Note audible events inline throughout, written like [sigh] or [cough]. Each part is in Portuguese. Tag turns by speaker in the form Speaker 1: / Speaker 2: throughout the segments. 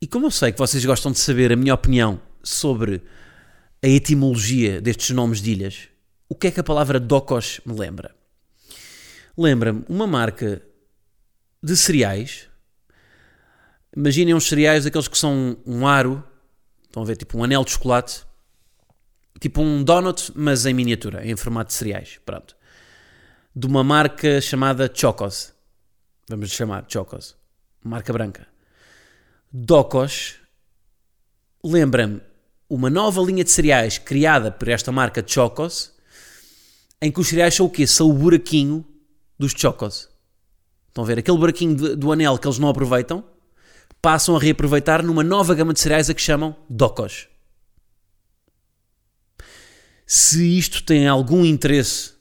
Speaker 1: E como eu sei que vocês gostam de saber a minha opinião sobre a etimologia destes nomes de ilhas, o que é que a palavra docos me lembra? Lembra-me uma marca de cereais. Imaginem uns cereais, aqueles que são um aro, estão a ver, tipo um anel de chocolate, tipo um donut, mas em miniatura, em formato de cereais. Pronto de uma marca chamada Chocos. Vamos chamar Chocos. Marca branca. Docos lembra-me uma nova linha de cereais criada por esta marca Chocos, em que os cereais são o quê? São o buraquinho dos Chocos. Estão a ver? Aquele buraquinho do anel que eles não aproveitam, passam a reaproveitar numa nova gama de cereais a que chamam Docos. Se isto tem algum interesse,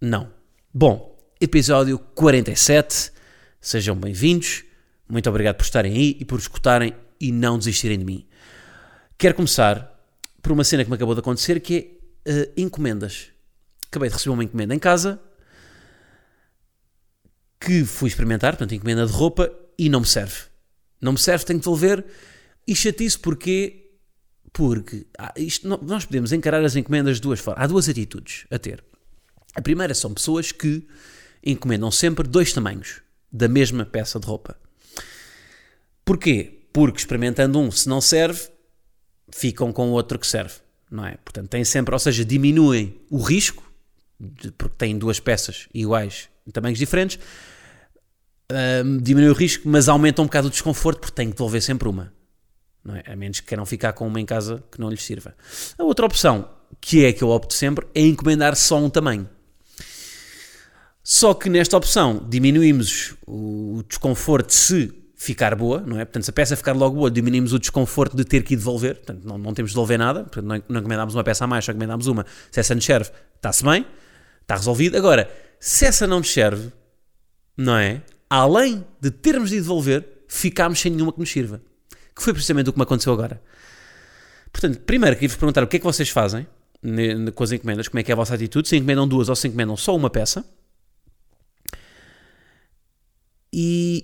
Speaker 1: não. Bom, episódio 47. Sejam bem-vindos. Muito obrigado por estarem aí e por escutarem e não desistirem de mim. Quero começar por uma cena que me acabou de acontecer que é uh, encomendas. Acabei de receber uma encomenda em casa que fui experimentar, portanto, encomenda de roupa e não me serve. Não me serve, tenho que devolver e chatice porque porque ah, nós podemos encarar as encomendas de duas formas. Há duas atitudes a ter. A primeira são pessoas que encomendam sempre dois tamanhos da mesma peça de roupa. Porquê? Porque experimentando um, se não serve, ficam com o outro que serve, não é? Portanto, têm sempre, ou seja, diminuem o risco, porque têm duas peças iguais em tamanhos diferentes, um, diminuem o risco, mas aumentam um bocado o desconforto, porque têm que devolver sempre uma. Não é? A menos que queiram ficar com uma em casa que não lhes sirva. A outra opção, que é a que eu opto sempre, é encomendar só um tamanho. Só que nesta opção diminuímos o desconforto se ficar boa, não é? Portanto, se a peça ficar logo boa, diminuímos o desconforto de ter que devolver, portanto, não, não temos de devolver nada, portanto, não, não encomendámos uma peça a mais, só encomendámos uma. Se essa nos serve, está-se bem, está resolvido. Agora, se essa não nos serve, não é? Além de termos de devolver, ficámos sem nenhuma que nos sirva. Que foi precisamente o que me aconteceu agora. Portanto, primeiro queria-vos perguntar o que é que vocês fazem com as encomendas, como é que é a vossa atitude, se encomendam duas ou se encomendam só uma peça.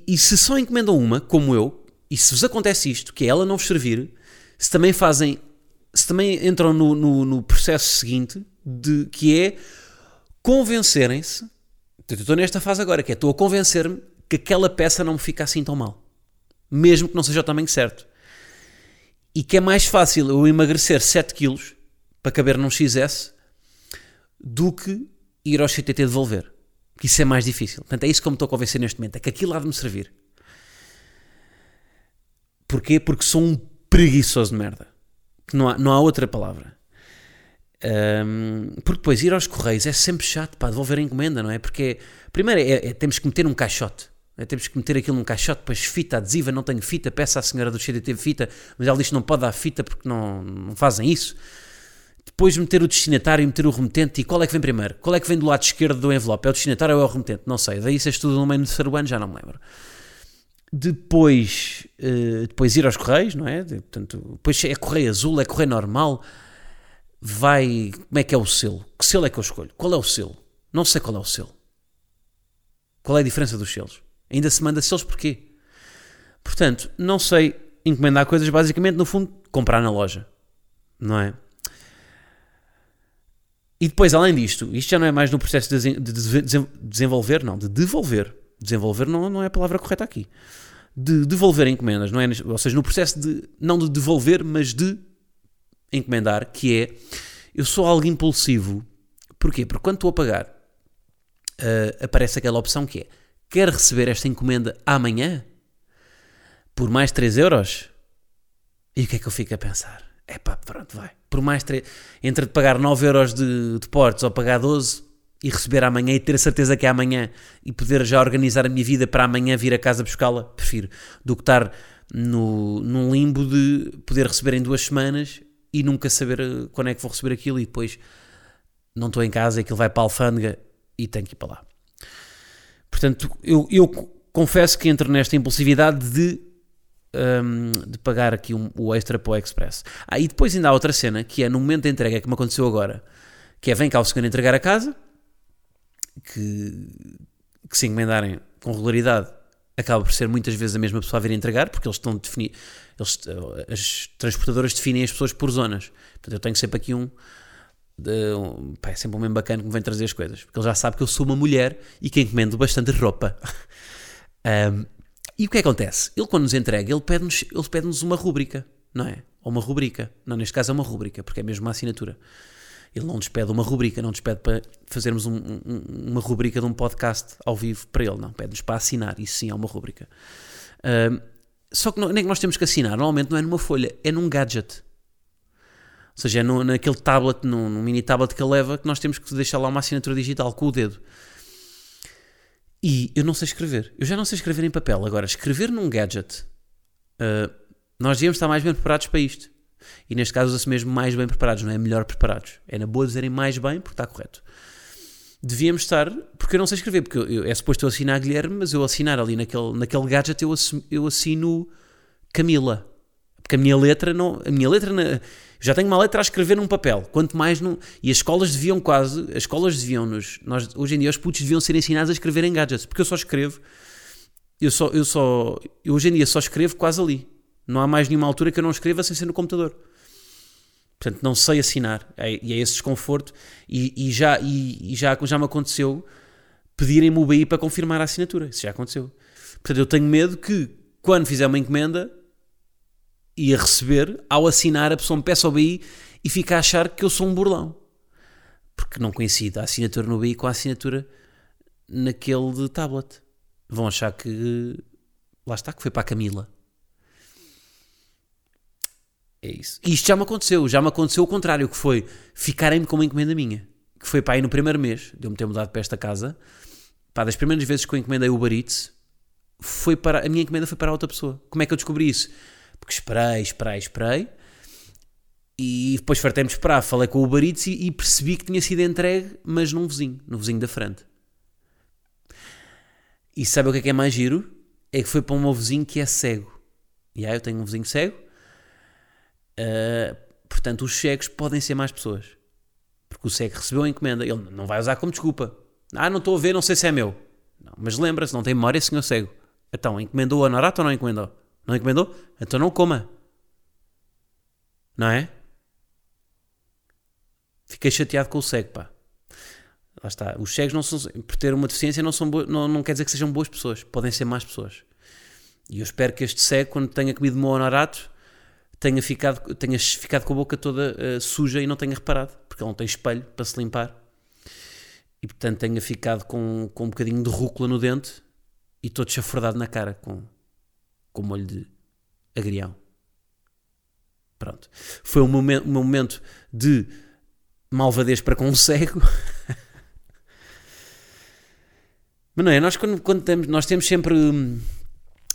Speaker 1: E, se só encomendam uma, como eu, e se vos acontece isto, que é ela não vos servir, se também fazem, se também entram no, no, no processo seguinte, de, que é convencerem-se, estou nesta fase agora, que é estou a convencer-me que aquela peça não me fica assim tão mal. Mesmo que não seja o tamanho certo. E que é mais fácil eu emagrecer 7 quilos para caber num XS do que ir ao CTT devolver. Que isso é mais difícil. Portanto, é isso que eu me estou a convencer neste momento. É que aquilo há de me servir. Porquê? Porque sou um preguiçoso de merda. Não há, não há outra palavra. Um, porque depois ir aos correios é sempre chato para devolver a encomenda, não é? Porque primeiro é, é, temos que meter um caixote. É, temos que meter aquilo num caixote, depois fita adesiva, não tenho fita, peça à senhora do CDT fita, mas ela diz que não pode dar fita porque não, não fazem isso depois meter o destinatário meter o remetente, e qual é que vem primeiro? Qual é que vem do lado esquerdo do envelope? É o destinatário ou é o remetente? Não sei, daí isso é tudo no meio do terceiro ano, já não me lembro. Depois, uh, depois ir aos correios, não é? Portanto, depois é correio azul, é correio normal, vai, como é que é o selo? Que selo é que eu escolho? Qual é o selo? Não sei qual é o selo. Qual é a diferença dos selos? Ainda se manda selos porquê? Portanto, não sei encomendar coisas, basicamente, no fundo, comprar na loja, não é? E depois, além disto, isto já não é mais no processo de, desenvolver, não, de devolver. Desenvolver não, não é a palavra correta aqui. De devolver encomendas, não é? Ou seja, no processo de, não de devolver, mas de encomendar, que é, eu sou algo impulsivo. Porquê? Porque quando estou a pagar, uh, aparece aquela opção que é, quer receber esta encomenda amanhã? Por mais 3 euros? E o que é que eu fico a pensar? É pá, pronto, vai. Por mais. Tre... Entre pagar 9 euros de, portos ou pagar 12, e receber amanhã e ter a certeza que é amanhã e poder já organizar a minha vida para amanhã vir a casa buscá-la, prefiro, do que estar no, num limbo de poder receber em duas semanas e nunca saber eh, quando é que vou receber aquilo e depois não estou em casa, aquilo vai para a alfândega e tenho que ir para lá. Portanto, eu, eu confesso que entro nesta impulsividade de, um, de pagar aqui um, o extra para o Express. Ah, e depois ainda há outra cena, que é no momento da entrega, que me aconteceu agora, que é vem cá o senhor entregar a casa, que, que se encomendarem com regularidade acaba por ser muitas vezes a mesma pessoa a vir entregar, porque eles estão a definir, eles, as transportadoras definem as pessoas por zonas. Portanto, eu tenho sempre aqui um, de, um pá, é sempre um mesmo bacana que me vem trazer as coisas, porque ele já sabe que eu sou uma mulher e que encomendo bastante roupa. [laughs] um, e o que, é que acontece? Ele, quando nos entrega, ele pede-nos pede uma rúbrica, não é? Ou uma rubrica. Não, neste caso é uma rúbrica, porque é mesmo uma assinatura. Ele não nos pede uma rubrica, não nos pede para fazermos um, um, uma rubrica de um podcast ao vivo para ele, não. Pede-nos para assinar, isso sim é uma rubrica. Uh, só que não, nem que nós temos que assinar, normalmente não é numa folha, é num gadget. Ou seja, é no, naquele tablet, num, mini tablet que ele leva, que nós temos que deixar lá uma assinatura digital com o dedo. E eu não sei escrever. Eu já não sei escrever em papel. Agora, escrever num gadget, uh, nós devíamos estar mais bem preparados para isto. E neste caso usa-se mesmo mais bem preparados, não é melhor preparados. É na boa dizerem mais bem, porque está correto. Devíamos estar, porque eu não sei escrever, porque eu, é suposto eu assinar Guilherme, mas eu assinar ali naquele, naquele gadget eu, eu assino Camila. Porque a minha letra não. A minha letra. Na, já tenho uma letra a escrever num papel. Quanto mais não. E as escolas deviam quase. As escolas deviam nos. Nós, hoje em dia os putos deviam ser ensinados a escrever em gadgets. Porque eu só escrevo. Eu só. Eu só. Eu hoje em dia só escrevo quase ali. Não há mais nenhuma altura que eu não escreva sem ser no computador. Portanto, não sei assinar. É, e é esse desconforto. E, e já, e, e, já, já me aconteceu pedirem-me o BI para confirmar a assinatura. Isso já aconteceu. Portanto, eu tenho medo que, quando fizer uma encomenda e a receber, ao assinar, a pessoa me peça o BI e fica a achar que eu sou um burlão. Porque não coincide a assinatura no BI com a assinatura naquele de tablet. Vão achar que. Lá está, que foi para a Camila. É isso. E isto já me aconteceu, já me aconteceu o contrário, que foi ficarem-me com uma encomenda minha. Que foi para aí no primeiro mês de eu me ter mudado para esta casa. Pá, das primeiras vezes que eu encomendei o Uber Eats, foi para, a minha encomenda foi para outra pessoa. Como é que eu descobri isso? Porque esperei, esperei, esperei. E depois fartei-me esperar. Falei com o Uber Eats e, e, percebi que tinha sido entregue, mas num vizinho, no vizinho da frente. E sabe o que é que é mais giro? É que foi para um meu vizinho que é cego. E aí eu tenho um vizinho cego Uh, portanto, os cegos podem ser mais pessoas. Porque o cego recebeu a encomenda, ele não vai usar como desculpa. Ah, não estou a ver, não sei se é meu. Não, mas lembra-se, não tem memória, senhor cego. Então, encomendou a Norato ou não encomendou? Não encomendou? Então não coma. Não é? Fiquei chateado com o cego, pá. Lá está. Os cegos, não são, por ter uma deficiência, não, são não, não quer dizer que sejam boas pessoas. Podem ser más pessoas. E eu espero que este cego, quando tenha comido meu honorato, tenha ficado, tenha ficado com a boca toda uh, suja e não tenha reparado, porque ele não tem espelho para se limpar. E portanto tenha ficado com, com um bocadinho de rúcula no dente e todo chafurdado na cara com, com molho de agrião. Pronto. Foi um momento, um momento de malvadez para com um cego. [laughs] Mas não é? Nós, quando, quando temos, nós temos sempre hum,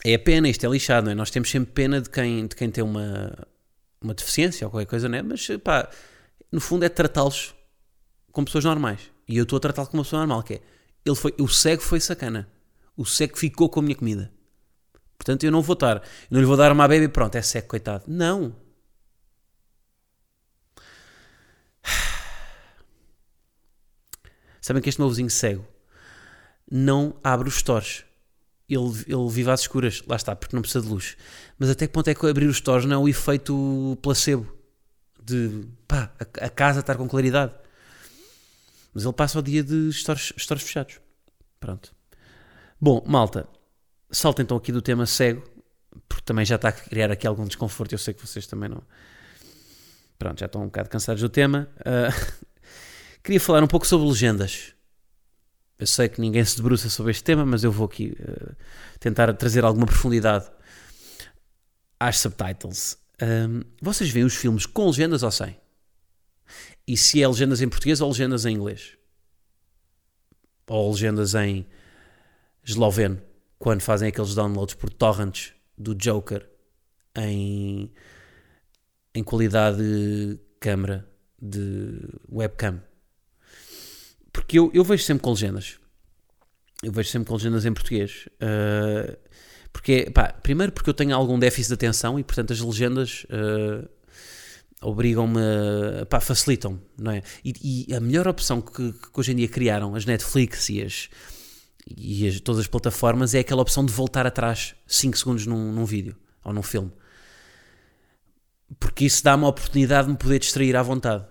Speaker 1: é pena, isto é lixado, não é? Nós temos sempre pena de quem, de quem tem uma, uma deficiência ou qualquer coisa, não é? Mas, pá, no fundo é tratá-los como pessoas normais. E eu estou a tratá-lo como uma pessoa normal, que é, ele foi, o cego foi sacana. O cego ficou com a minha comida. Portanto, eu não vou estar, não lhe vou dar uma baby pronto, é cego, coitado. Não. Sabem que este meu vizinho cego não abre os stores ele, ele vive às escuras, lá está, porque não precisa de luz. Mas até que ponto é que abrir os stores não é o efeito placebo de pá, a, a casa estar com claridade? Mas ele passa o dia de stores, stores fechados. Pronto. Bom, malta, salta então aqui do tema cego, porque também já está a criar aqui algum desconforto. Eu sei que vocês também não. Pronto, já estão um bocado cansados do tema. Uh, [laughs] queria falar um pouco sobre legendas. Eu sei que ninguém se debruça sobre este tema, mas eu vou aqui uh, tentar trazer alguma profundidade às subtitles. Um, vocês veem os filmes com legendas ou sem? E se é legendas em português ou legendas em inglês? ou legendas em esloveno, quando fazem aqueles downloads por torrents do Joker em, em qualidade de câmera de webcam. Porque eu, eu vejo sempre com legendas. Eu vejo sempre com legendas em português. Uh, porque, pá, primeiro porque eu tenho algum déficit de atenção e, portanto, as legendas uh, obrigam-me, pá, facilitam, não é? E, e a melhor opção que, que, hoje em dia criaram as Netflix e as, e as, todas as plataformas é aquela opção de voltar atrás 5 segundos num, num vídeo ou num filme. Porque isso dá-me a oportunidade de me poder distrair à vontade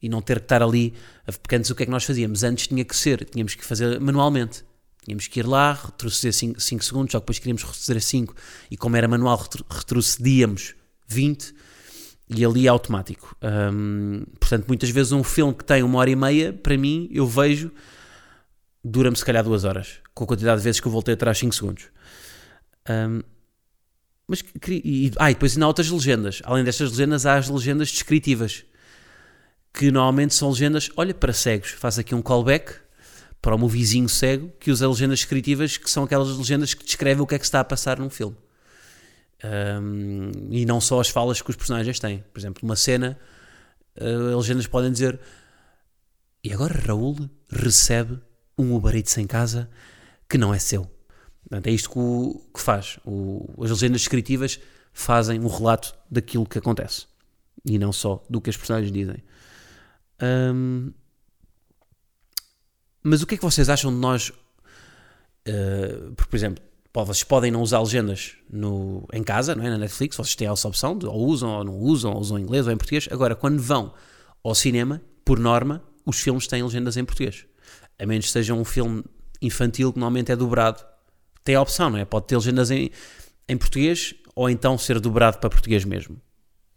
Speaker 1: e não ter que estar ali. Porque antes o que é que nós fazíamos? Antes tinha que ser, tínhamos que fazer manualmente. Tínhamos que ir lá, retroceder 5 segundos, só que depois queríamos retroceder 5 e como era manual, retrocedíamos 20 e ali é automático. Um, portanto, muitas vezes um filme que tem uma hora e meia, para mim, eu vejo, dura-me se calhar duas horas, com a quantidade de vezes que eu voltei atrás 5 segundos. Um, mas, e, ah, e depois ainda há outras legendas. Além destas legendas, há as legendas descritivas, que normalmente são legendas, olha, para cegos. Faz aqui um callback para o meu vizinho cego, que usa legendas descritivas, que são aquelas legendas que descrevem o que é que está a passar num filme. Um, e não só as falas que os personagens têm. Por exemplo, uma cena, uh, as legendas podem dizer: E agora Raul recebe um Uber Eats em casa que não é seu. Portanto, é isto que, o, que faz. O, as legendas descritivas fazem um relato daquilo que acontece e não só do que as personagens dizem. Um, mas o que é que vocês acham de nós? Uh, por exemplo, vocês podem não usar legendas no, em casa, não é? na Netflix, vocês têm essa opção de ou usam ou não usam, ou usam em inglês ou em português. Agora, quando vão ao cinema, por norma, os filmes têm legendas em português. A menos que seja um filme infantil que normalmente é dobrado. Tem a opção, não é? Pode ter legendas em, em português ou então ser dobrado para português mesmo,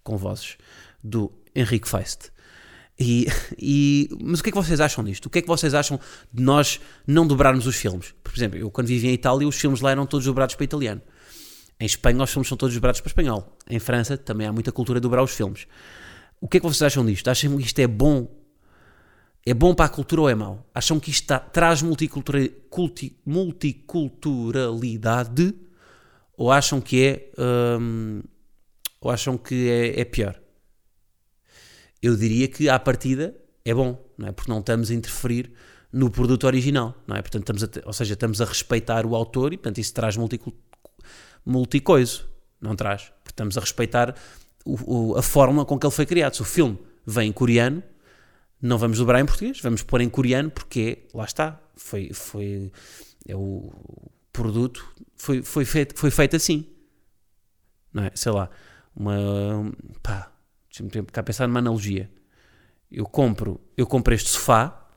Speaker 1: com vozes do Henrique Feist. E, [laughs] e, mas o que é que vocês acham disto? O que é que vocês acham de nós não dobrarmos os filmes? Por exemplo, eu quando vivia em Itália, os filmes lá eram todos dobrados para italiano. Em Espanha, os filmes são todos dobrados para espanhol. Em França, também há muita cultura de dobrar os filmes. O que é que vocês acham disto? Acham que isto é bom? É bom para a cultura ou é mau? Acham que isto está, traz multicultura, multiculturalidade? Ou acham que é. Hum, ou acham que é, é pior? eu diria que à partida é bom, não é? Porque não estamos a interferir no produto original, não é? Portanto, estamos a, ou seja, estamos a respeitar o autor e, portanto, isso traz multicoisa, não traz? Porque estamos a respeitar o, o, a forma com que ele foi criado. Se o filme vem em coreano, não vamos dobrar em português, vamos pôr em coreano porque, lá está, foi, foi é o produto foi, foi, feito, foi feito assim, não é? Sei lá, uma, pá, Deixa-me cá pensar numa analogia. Eu compro, eu compro este sofá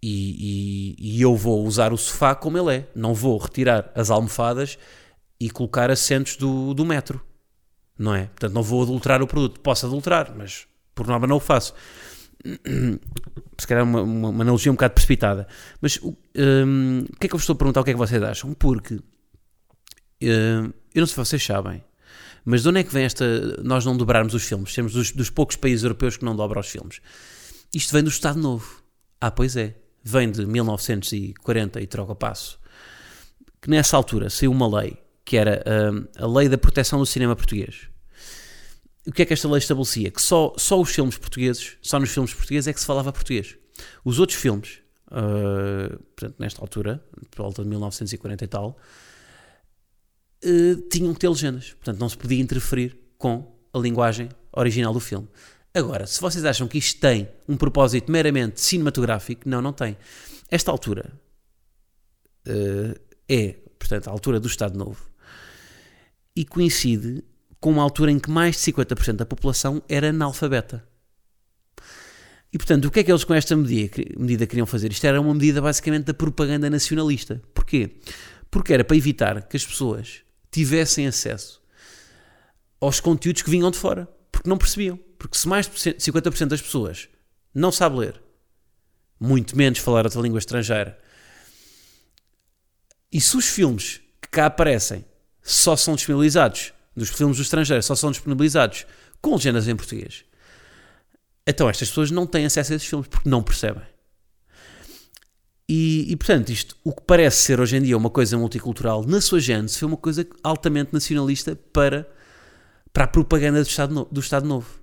Speaker 1: e, e, e, eu vou usar o sofá como ele é. Não vou retirar as almofadas e colocar assentos do, do metro. Não é? Portanto, não vou adulterar o produto. Posso adulterar, mas por norma não o faço. [clears throat] Se calhar uma, uma, uma analogia um bocado precipitada. Mas um, o que é que eu vos estou a perguntar? O que é que vocês acham? Porque um, eu não sei se vocês sabem, mas de onde é que vem esta. Nós não dobrarmos os filmes? Sermos dos, dos poucos países europeus que não dobram os filmes. Isto vem do Estado Novo. Ah, pois é. Vem de 1940 e troca passo. Que nessa altura saiu uma lei que era hum, a Lei da Proteção do Cinema Português. O que é que esta lei estabelecia? Que só, só os filmes portugueses, só nos filmes portugueses é que se falava português. Os outros filmes, uh, portanto, nesta altura, por volta de 1940 e tal, uh, tinham que ter legendas. Portanto, não se podia interferir com a linguagem original do filme. Agora, se vocês acham que isto tem um propósito meramente cinematográfico, não, não tem. Esta altura uh, é, portanto, a altura do Estado Novo e coincide com uma altura em que mais de 50% da população era analfabeta. E, portanto, o que é que eles com esta medida, medida queriam fazer? Isto era uma medida basicamente da propaganda nacionalista. Porquê? Porque era para evitar que as pessoas tivessem acesso aos conteúdos que vinham de fora, porque não percebiam. Porque se mais de 50% das pessoas não sabe ler, muito menos falar outra língua estrangeira, e se os filmes que cá aparecem só são disponibilizados, dos filmes do estrangeiro só são disponibilizados com legendas em português, então estas pessoas não têm acesso a esses filmes porque não percebem. E, e, portanto, isto, o que parece ser hoje em dia uma coisa multicultural, na sua gênese, foi uma coisa altamente nacionalista para, para a propaganda do Estado, no, do Estado Novo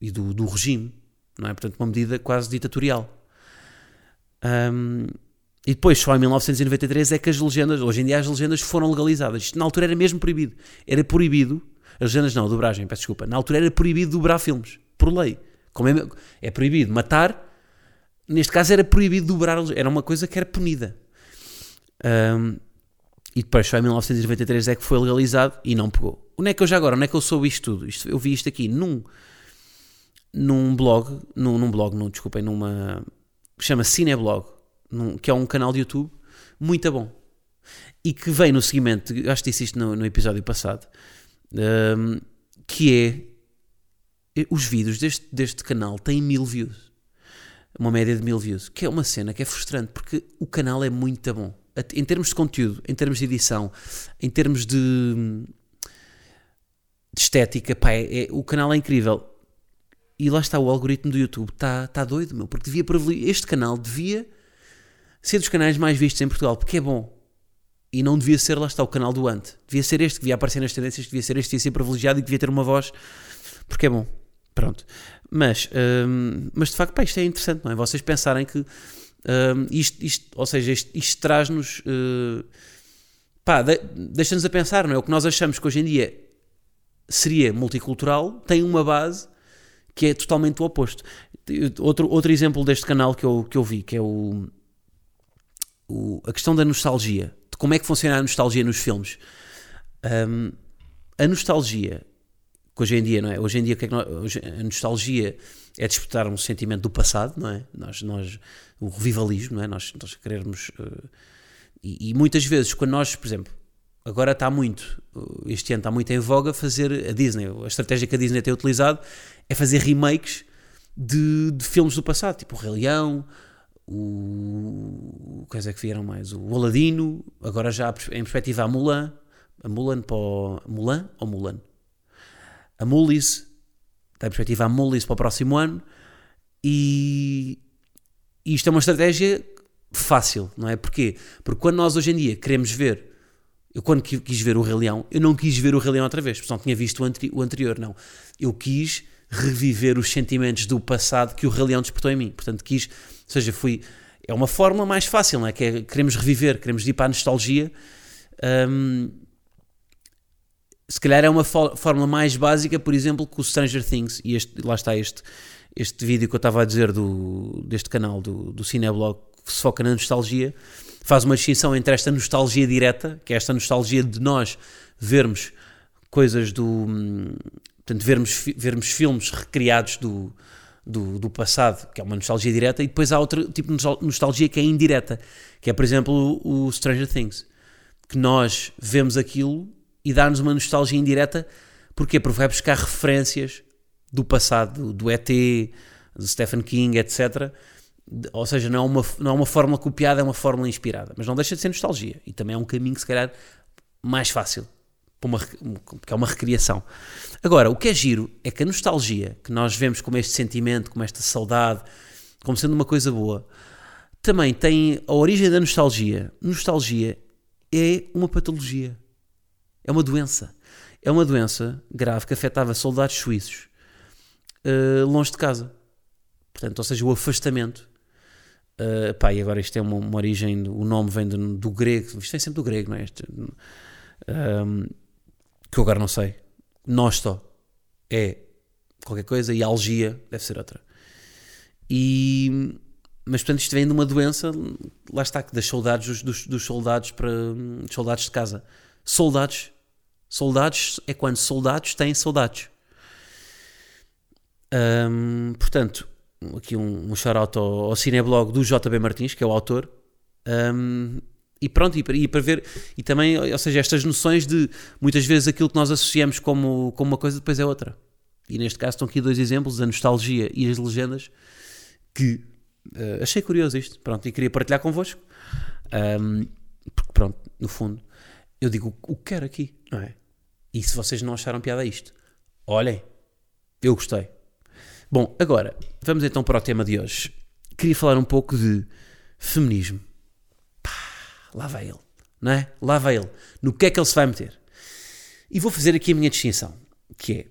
Speaker 1: e do, do regime, não é? Portanto, uma medida quase ditatorial. Um, e depois, só em 1993, é que as legendas, hoje em dia, as legendas foram legalizadas. Isto na altura era mesmo proibido. Era proibido, as legendas não, dobragem, peço desculpa. Na altura era proibido dobrar filmes, por lei. Como é, é proibido matar, neste caso era proibido dobrar, era uma coisa que era punida. Um, e depois, só em 1993 é que foi legalizado e não pegou. Onde é que eu já agora, onde é que eu soube isto tudo? Isto, eu vi isto aqui num, num blog, num, num blog, não, desculpem, numa. chama Cineblog num, que é um canal de YouTube muito bom. E que vem no seguimento, acho que disse isto no, no episódio passado, um, que é os vídeos deste, deste canal têm mil views. Uma média de mil views. Que é uma cena que é frustrante porque o canal é muito bom. Em termos de conteúdo, em termos de edição, em termos de, de estética, pá, é, é, o canal é incrível. E lá está o algoritmo do YouTube, está tá doido, meu, porque devia este canal devia ser dos canais mais vistos em Portugal, porque é bom. E não devia ser, lá está, o canal do Ante. Devia ser este que devia aparecer nas tendências, devia ser este que devia ser privilegiado e que devia ter uma voz, porque é bom. Pronto. Mas, hum, mas de facto, pá, isto é interessante, não é? Vocês pensarem que hum, isto, isto, ou seja, isto, isto traz-nos, uh, pá, de, deixa-nos a pensar, não é? O que nós achamos que hoje em dia seria multicultural tem uma base que é totalmente o oposto. Outro, outro exemplo deste canal que eu, que eu vi, que é o o, a questão da nostalgia, de como é que funciona a nostalgia nos filmes. Um, a nostalgia, que hoje em dia, não é? Hoje em dia, que é que nós, hoje, a nostalgia é despertar um sentimento do passado, não é? Nós, nós, o revivalismo, não é? Nós, nós querermos. Uh, e, e, muitas vezes, quando nós, por exemplo, agora está muito, este ano está muito em voga fazer a Disney, a estratégia que a Disney tem utilizado é fazer remakes de, de filmes do passado, tipo o Rei Leão, o. Quais é que vieram mais? O Aladino, agora já em perspectiva a Mulan. A Mulan para o. Mulan ou Mulan? A Mulis, está em perspectiva a Mulis para o próximo ano. E, e isto é uma estratégia fácil, não é? Porquê? Porque quando nós hoje em dia queremos ver. Eu, quando quis ver o Rei Leão, eu não quis ver o Rei Leão outra vez, porque não tinha visto o, anteri o anterior, não. Eu quis reviver os sentimentos do passado que o Rei Leão despertou em mim. Portanto, quis seja, fui. É uma forma mais fácil, não é? Que é, queremos reviver, queremos ir para a nostalgia. Um, se calhar é uma fórmula mais básica, por exemplo, que o Stranger Things, e este, lá está este, este vídeo que eu estava a dizer do, deste canal, do, do Cineblog, que se foca na nostalgia, faz uma distinção entre esta nostalgia direta, que é esta nostalgia de nós vermos coisas do. Hum, portanto, vermos, vermos filmes recriados do, do, do passado, que é uma nostalgia direta, e depois há outro tipo de nostalgia que é indireta, que é, por exemplo, o Stranger Things, que nós vemos aquilo e dá-nos uma nostalgia indireta, porque vai buscar referências do passado, do ET, do Stephen King, etc. Ou seja, não é, uma, não é uma fórmula copiada, é uma fórmula inspirada. Mas não deixa de ser nostalgia. E também é um caminho, se calhar, mais fácil uma, que é uma recriação. Agora, o que é giro é que a nostalgia, que nós vemos como este sentimento, como esta saudade, como sendo uma coisa boa, também tem a origem da nostalgia. Nostalgia é uma patologia, é uma doença. É uma doença grave que afetava soldados suíços uh, longe de casa. Portanto, ou seja, o afastamento. Uh, pá, e agora isto é uma, uma origem, o nome vem do, do, grego, isto vem sempre do grego, não é? Este, um, ehm, que eu agora não sei. Nosto é qualquer coisa e algia deve ser outra. E, mas portanto isto vem de uma doença, lá está, das saudades dos, dos, dos soldados para dos soldados de casa. Soldados, soldados é quando soldados têm soldados. Portanto, aqui um, um shout-out ao, ao cineblog do JB Martins, que é o autor. Um, e pronto, e para, e para, ver, e também, ou seja, estas noções de muitas vezes aquilo que nós associamos como, como uma coisa depois é outra. E neste caso estão aqui dois exemplos, a nostalgia e as legendas, que uh, achei curioso isto, pronto, e queria partilhar convosco, um, porque pronto, no fundo, eu digo o que quero aqui, não é? E se vocês não acharam piada isto, olhem, eu gostei. Bom, agora, vamos então para o tema de hoje. Queria falar um pouco de Feminismo. Lá vai ele, não é? Lá vai ele. No que é que ele se vai meter? E vou fazer aqui a minha distinção, que é,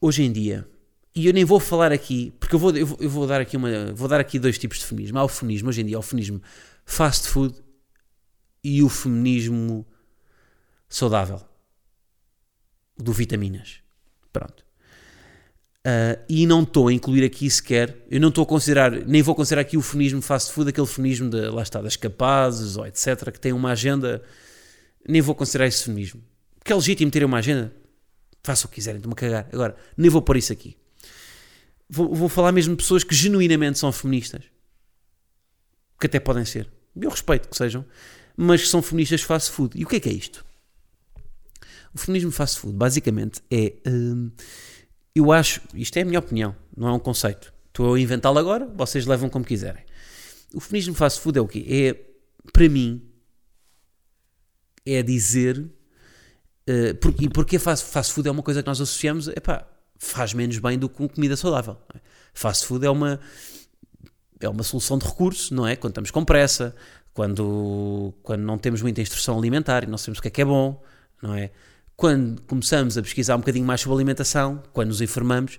Speaker 1: hoje em dia, e eu nem vou falar aqui, porque eu vou, eu vou, eu vou dar aqui uma, vou dar aqui dois tipos de feminismo. Há o feminismo, hoje em dia, há o feminismo fast food e o feminismo saudável, do vitaminas. Pronto. Uh, e não estou a incluir aqui sequer, eu não estou a considerar, nem vou considerar aqui o feminismo fast food, aquele feminismo de, lá está, das capazes, ou etc., que tem uma agenda, nem vou considerar esse feminismo. Porque é legítimo ter uma agenda, façam o que quiserem, estou-me a cagar. Agora, nem vou pôr isso aqui. Vou, vou falar mesmo de pessoas que genuinamente são feministas, que até podem ser, eu respeito que sejam, mas que são feministas fast food. E o que é que é isto? O feminismo fast food, basicamente, é. Hum, eu acho, isto é a minha opinião, não é um conceito. Estou a inventá-lo agora, vocês levam como quiserem. O feminismo fast food é o quê? É, para mim, é dizer. Uh, por, e porque fast, fast food é uma coisa que nós associamos, epá, faz menos bem do que comida saudável. É? Fast food é uma, é uma solução de recurso, não é? Quando estamos com pressa, quando, quando não temos muita instrução alimentar e não sabemos o que é que é bom, não é? Quando começamos a pesquisar um bocadinho mais sobre alimentação, quando nos informamos,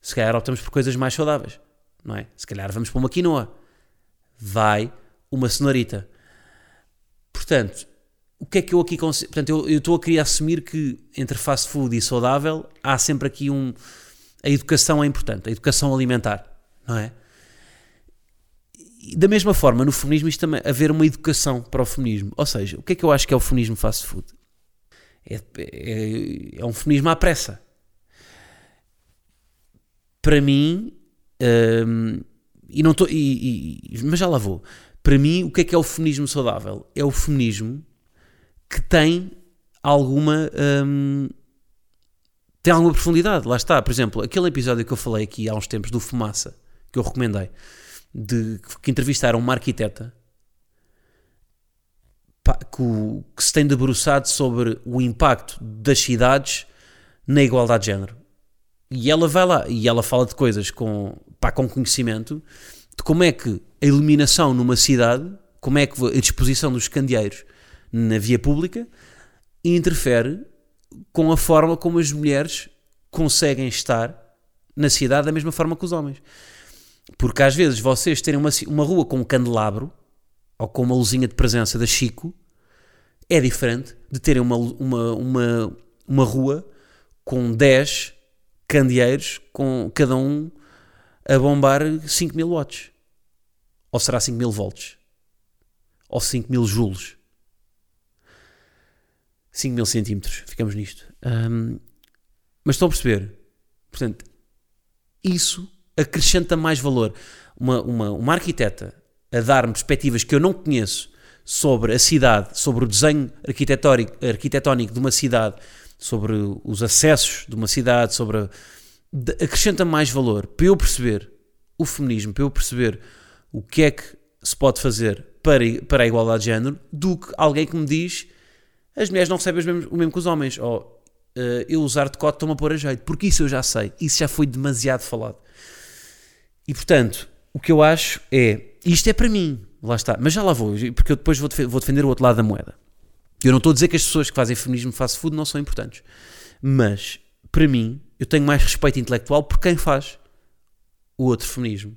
Speaker 1: se calhar optamos por coisas mais saudáveis, não é? Se calhar vamos para uma quinoa, vai uma cenarita. Portanto, o que é que eu aqui consigo. Portanto, eu, eu estou a querer assumir que entre fast food e saudável há sempre aqui um. A educação é importante, a educação alimentar, não é? E da mesma forma, no feminismo, isto também haver uma educação para o feminismo. Ou seja, o que é que eu acho que é o feminismo fast food? É, é, é um feminismo à pressa. Para mim, hum, e não tô, e, e, mas já lá vou. Para mim, o que é que é o feminismo saudável? É o feminismo que tem alguma. Hum, tem alguma profundidade. Lá está, por exemplo, aquele episódio que eu falei aqui há uns tempos do Fumaça, que eu recomendei, de, que entrevistaram uma arquiteta que, que se tem debruçado sobre o impacto das cidades na igualdade de género. E ela vai lá e ela fala de coisas com, pá, com conhecimento de como é que a iluminação numa cidade, como é que a disposição dos candeeiros na via pública interfere com a forma como as mulheres conseguem estar na cidade da mesma forma que os homens. Porque às vezes vocês terem uma, uma rua com um candelabro ou com uma luzinha de presença da Chico, é diferente de terem uma, uma, uma, uma rua com 10 candeeiros, com cada um a bombar 5 mil watts. Ou será 5 mil volts? Ou 5 mil joules? 5 mil centímetros, ficamos nisto. Um, mas estão a perceber? Portanto, isso acrescenta mais valor. Uma, uma, uma arquiteta a dar-me perspectivas que eu não conheço sobre a cidade, sobre o desenho arquitetónico, arquitetónico de uma cidade, sobre os acessos de uma cidade, sobre a, acrescenta mais valor para eu perceber o feminismo, para eu perceber o que é que se pode fazer para, para a igualdade de género, do que alguém que me diz as mulheres não recebem o mesmo, que os homens, ou uh, eu usar decote estou-me a pôr a jeito, porque isso eu já sei, isso já foi demasiado falado. E portanto, o que eu acho é isto é para mim, lá está. Mas já lá vou, porque eu depois vou, vou defender o outro lado da moeda. Eu não estou a dizer que as pessoas que fazem feminismo fast food não são importantes. Mas, para mim, eu tenho mais respeito intelectual por quem faz o outro feminismo.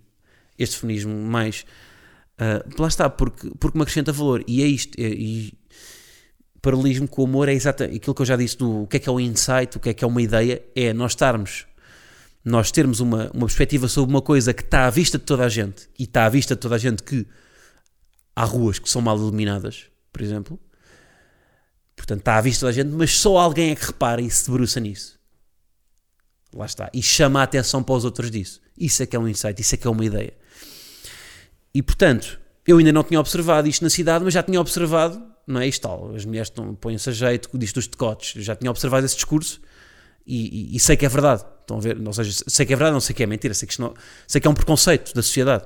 Speaker 1: Este feminismo mais. Uh, lá está, porque, porque me acrescenta valor. E é isto. É, e paralelismo com o amor é exatamente aquilo que eu já disse do o que é que é o insight, o que é que é uma ideia. É nós estarmos nós termos uma, uma perspectiva sobre uma coisa que está à vista de toda a gente e está à vista de toda a gente que há ruas que são mal iluminadas, por exemplo. Portanto, está à vista de toda a gente, mas só alguém é que repara e se debruça nisso. Lá está. E chama a atenção para os outros disso. Isso é que é um insight, isso é que é uma ideia. E portanto, eu ainda não tinha observado isto na cidade, mas já tinha observado, não é isto tal, as mulheres põem-se a jeito, disto dos decotes, já tinha observado esse discurso e, e, e, sei que é verdade. Estão a ver? Ou seja, sei que é verdade, não sei que é mentira, sei que, não, sei que é um preconceito da sociedade.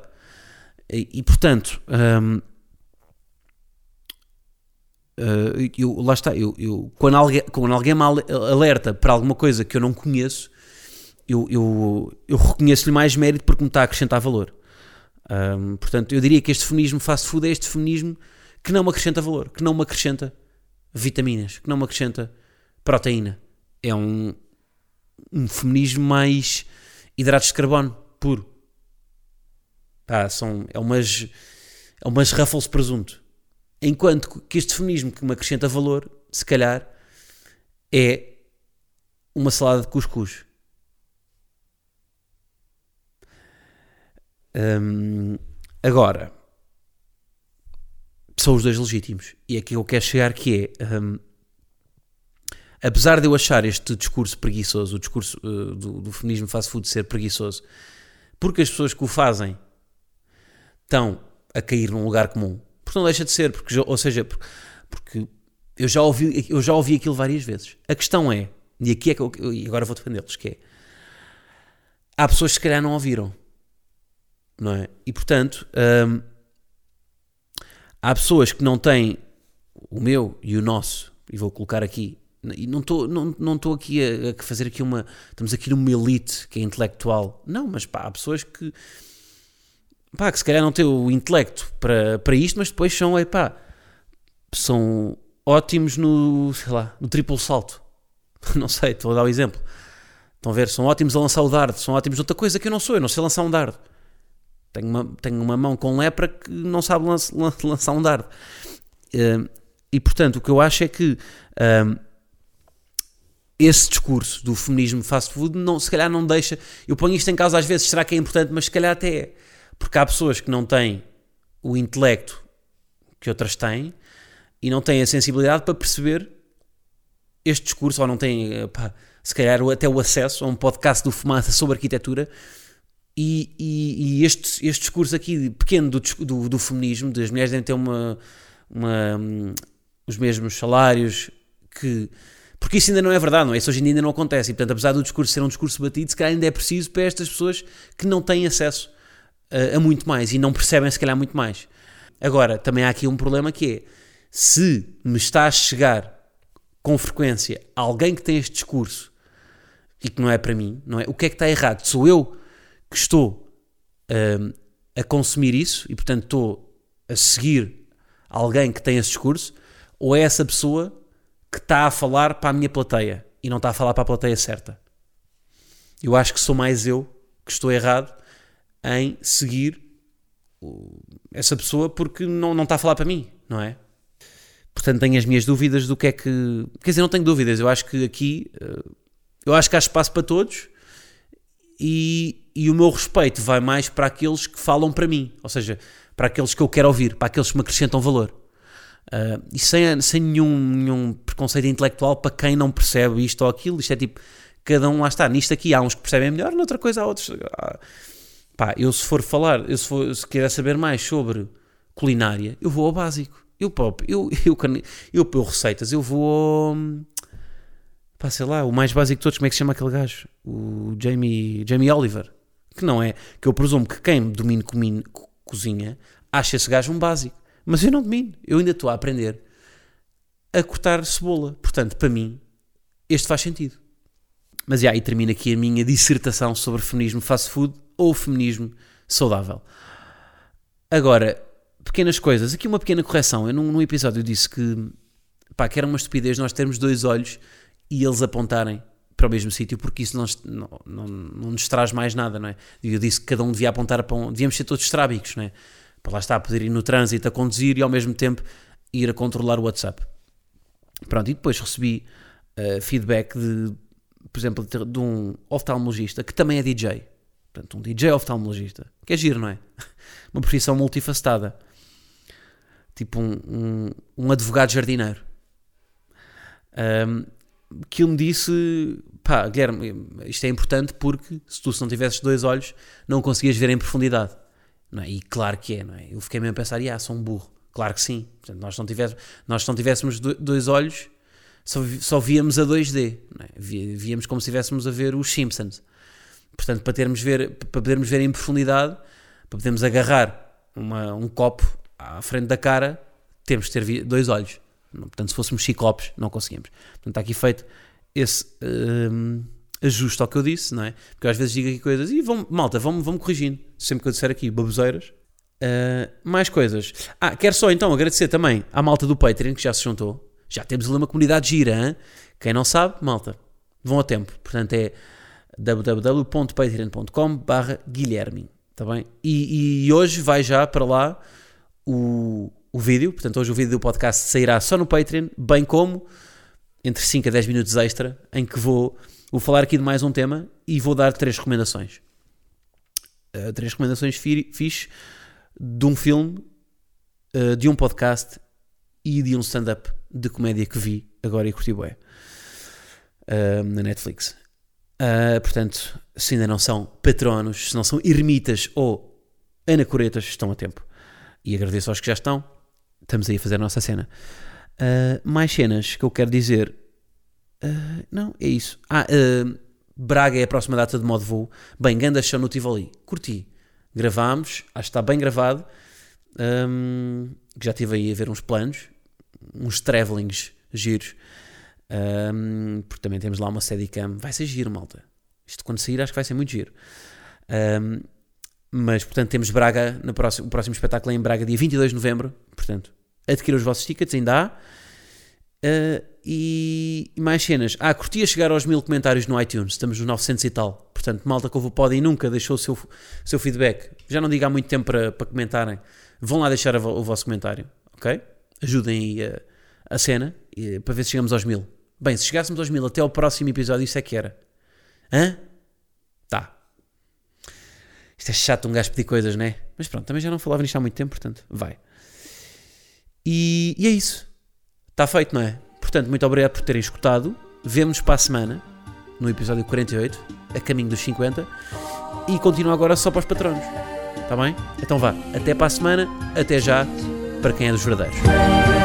Speaker 1: E, e portanto, hum, uh, eu, lá está, eu, eu, quando, alguém, quando alguém me alerta para alguma coisa que eu não conheço, eu, eu, eu reconheço-lhe mais mérito porque me está a acrescentar valor. Um, portanto, eu diria que este feminismo fast food é este feminismo que não me acrescenta valor, que não me acrescenta vitaminas, que não me acrescenta proteína. É um, um feminismo mais hidratos de carbono puro. Pá, são, é umas, é umas Ruffles presunto. Enquanto que este feminismo que me acrescenta valor, se calhar, é uma salada de cuscuz. Hum, agora, são os dois legítimos. E é que eu quero chegar que é... Hum, apesar de eu achar este discurso preguiçoso, o discurso uh, do, do feminismo fast food ser preguiçoso, porque as pessoas que o fazem estão a cair num lugar comum, porque não deixa de ser, porque, ou seja, porque, porque eu, já ouvi, eu já ouvi aquilo várias vezes. A questão é, e aqui é que eu, agora vou defendê-los, que é, há pessoas que se calhar não ouviram, não é? E portanto, hum, há pessoas que não têm o meu e o nosso, e vou colocar aqui, e não estou não, não aqui a, a, fazer aqui uma. Estamos aqui numa elite que é intelectual. Não, mas pá, há pessoas que. Pá, que se calhar não têm o intelecto para, para isto, mas depois são, é pá, são ótimos no, sei lá, no triplo salto. [laughs] Não sei, estou a dar o um exemplo. Estão a ver, são ótimos a lançar o dardo, são ótimos outra coisa que eu não sou, eu não sei lançar um dardo. Tenho uma, tenho uma mão com lepra que não sabe lança, lançar um dardo. Uh, e portanto, o que eu acho é que. Uh, esse discurso do feminismo fast food não, se calhar não deixa. Eu ponho isto em causa às vezes, será que é importante? Mas se calhar até é. Porque há pessoas que não têm o intelecto que outras têm e não têm a sensibilidade para perceber este discurso, ou não têm, pá, se calhar, até o acesso a um podcast do Fumaça sobre arquitetura. E, e, e este, este discurso aqui pequeno do, do, do feminismo, das mulheres devem ter uma, uma, um, os mesmos salários que porque isso ainda não é verdade, não é? Isso hoje em dia ainda não acontece. E, portanto, apesar do discurso ser um discurso batido, se calhar ainda é preciso para estas pessoas que não têm acesso a, a muito mais e não percebem, se calhar, muito mais. Agora, também há aqui um problema que é, se me está a chegar com frequência alguém que tem este discurso e que não é para mim, não é? O que é que está errado? Sou eu que estou um, a consumir isso e, portanto, estou a seguir alguém que tem esse discurso ou é essa pessoa que está a falar para a minha plateia e não está a falar para a plateia certa. Eu acho que sou mais eu que estou errado em seguir essa pessoa porque não, não está a falar para mim, não é? Portanto, tenho as minhas dúvidas do que é que. Quer dizer, não tenho dúvidas. Eu acho que aqui. Eh, eu acho que há espaço para todos e, e o meu respeito vai mais para aqueles que falam para mim, ou seja, para aqueles que eu quero ouvir, para aqueles que me acrescentam valor. Uh, e sem, sem nenhum, nenhum preconceito intelectual para quem não percebe isto ou aquilo. Isto é tipo, cada um lá está. Nisto aqui há uns que percebem melhor, noutra coisa há outros. Ah, pá, eu se for falar, eu se, for, se quiser saber mais sobre culinária, eu vou ao básico. Eu próprio, eu, [laughs] eu, eu, eu, receitas, eu vou ao, pá, sei lá, o mais básico de todos, como é que se chama aquele gajo? O Jamie, Jamie Oliver. Que não é, que eu presumo que quem domina cozinha acha esse gajo um básico. Mas eu não domino, eu ainda estou a aprender a cortar cebola. Portanto, para mim, este faz sentido. Mas já, e termina aqui a minha dissertação sobre feminismo fast food ou feminismo saudável. Agora, pequenas coisas. Aqui uma pequena correção. Eu num, num episódio disse que, pá, que era uma estupidez nós termos dois olhos e eles apontarem para o mesmo sítio, porque isso não, não, não, não, nos traz mais nada, não é? Eu disse que cada um devia apontar para um... Devíamos ser todos estrábicos, não é? Para lá estar, poder ir no trânsito a conduzir e ao mesmo tempo ir a controlar o WhatsApp. Pronto, e depois recebi uh, feedback de, por exemplo, de, de, um oftalmologista que também é DJ. Portanto, um DJ oftalmologista. Que é giro, não é? [laughs] Uma profissão multifacetada. Tipo um, um, um advogado jardineiro. Um, que ele me disse: pá, Guilherme, isto é importante porque se tu se não tivesses dois olhos não conseguias ver em profundidade. Não é? E claro que é, não é? Eu fiquei mesmo a pensar, ah, sou um burro. Claro que sim. Portanto, nós, não tivéssemos, nós não tivéssemos dois olhos, só, só víamos a 2D. É? Víamos como se estivéssemos a ver os Simpsons. Portanto, para, termos ver, para podermos ver em profundidade, para podermos agarrar uma, um copo à frente da cara, temos que ter dois olhos. Portanto, se fôssemos ciclopes, não conseguimos. Portanto, está aqui feito esse. Hum, ajuste ao que eu disse, não é? Porque às vezes digo aqui coisas e vão, malta, vão-me vão corrigindo. Sempre que eu disser aqui baboseiras, Uh, mais coisas. Ah, quero só então agradecer também à malta do Patreon que já se juntou. Já temos ali uma comunidade gira, hein? Quem não sabe, malta, vão a tempo. Portanto é www.patreon.com barra Guilherme, tá bem? E, e, hoje vai já para lá o, o vídeo, portanto hoje o vídeo do podcast sairá só no Patreon, bem como entre 5 a 10 minutos extra, em que vou, vou falar aqui de mais um tema e vou dar três recomendações. Uh, três recomendações fixe de um filme, uh, de um podcast e de um stand-up de comédia que vi agora e curti bué, uh, na Netflix. Portanto, se ainda não são patronos, se não são ermitas ou anacoretas, estão a tempo. E agradeço aos que já estão. Estamos aí a fazer a nossa cena. Mais cenas que eu quero dizer. Uh, não, é isso. Ah, Braga é a próxima data de modo voo. Bem, ganda show no Tivoli. Curti. Gravámos, acho que está bem gravado. Um, já estive aí a ver uns planos, uns travelings giros. Um, porque também temos lá uma Steadicam. Vai ser giro, malta. Isto quando sair acho que vai ser muito giro. Um, mas, portanto, temos Braga, no próximo, o próximo espetáculo é em Braga, dia 22 de novembro. Portanto, adquirir os vossos tickets, ainda há. Uh, e, e, mais cenas. Ah, curtia chegar aos mil comentários no iTunes. Estamos nos 900 e tal. Portanto, malta que ouve o pod e nunca deixou o seu, seu feedback. Já não diga há muito tempo para, para comentarem. Vão lá deixar o, o vosso comentário. Ok? Ajudem aí a, a cena e, para ver se chegamos aos mil. Bem, se chegássemos aos mil até ao próximo episódio, isso é que era. Hã? Tá. Isto é chato um gajo pedir coisas, né? Mas pronto, também já não falava nisto há muito tempo, portanto, vai. E, e é isso. Está feito, não é? Portanto, muito obrigado por terem escutado. Vemo-nos para a semana, no episódio 48, a caminho dos 50. E continuo agora só para os patronos. Está bem? Então vá. Até para a semana. Até já. Para quem é dos verdadeiros.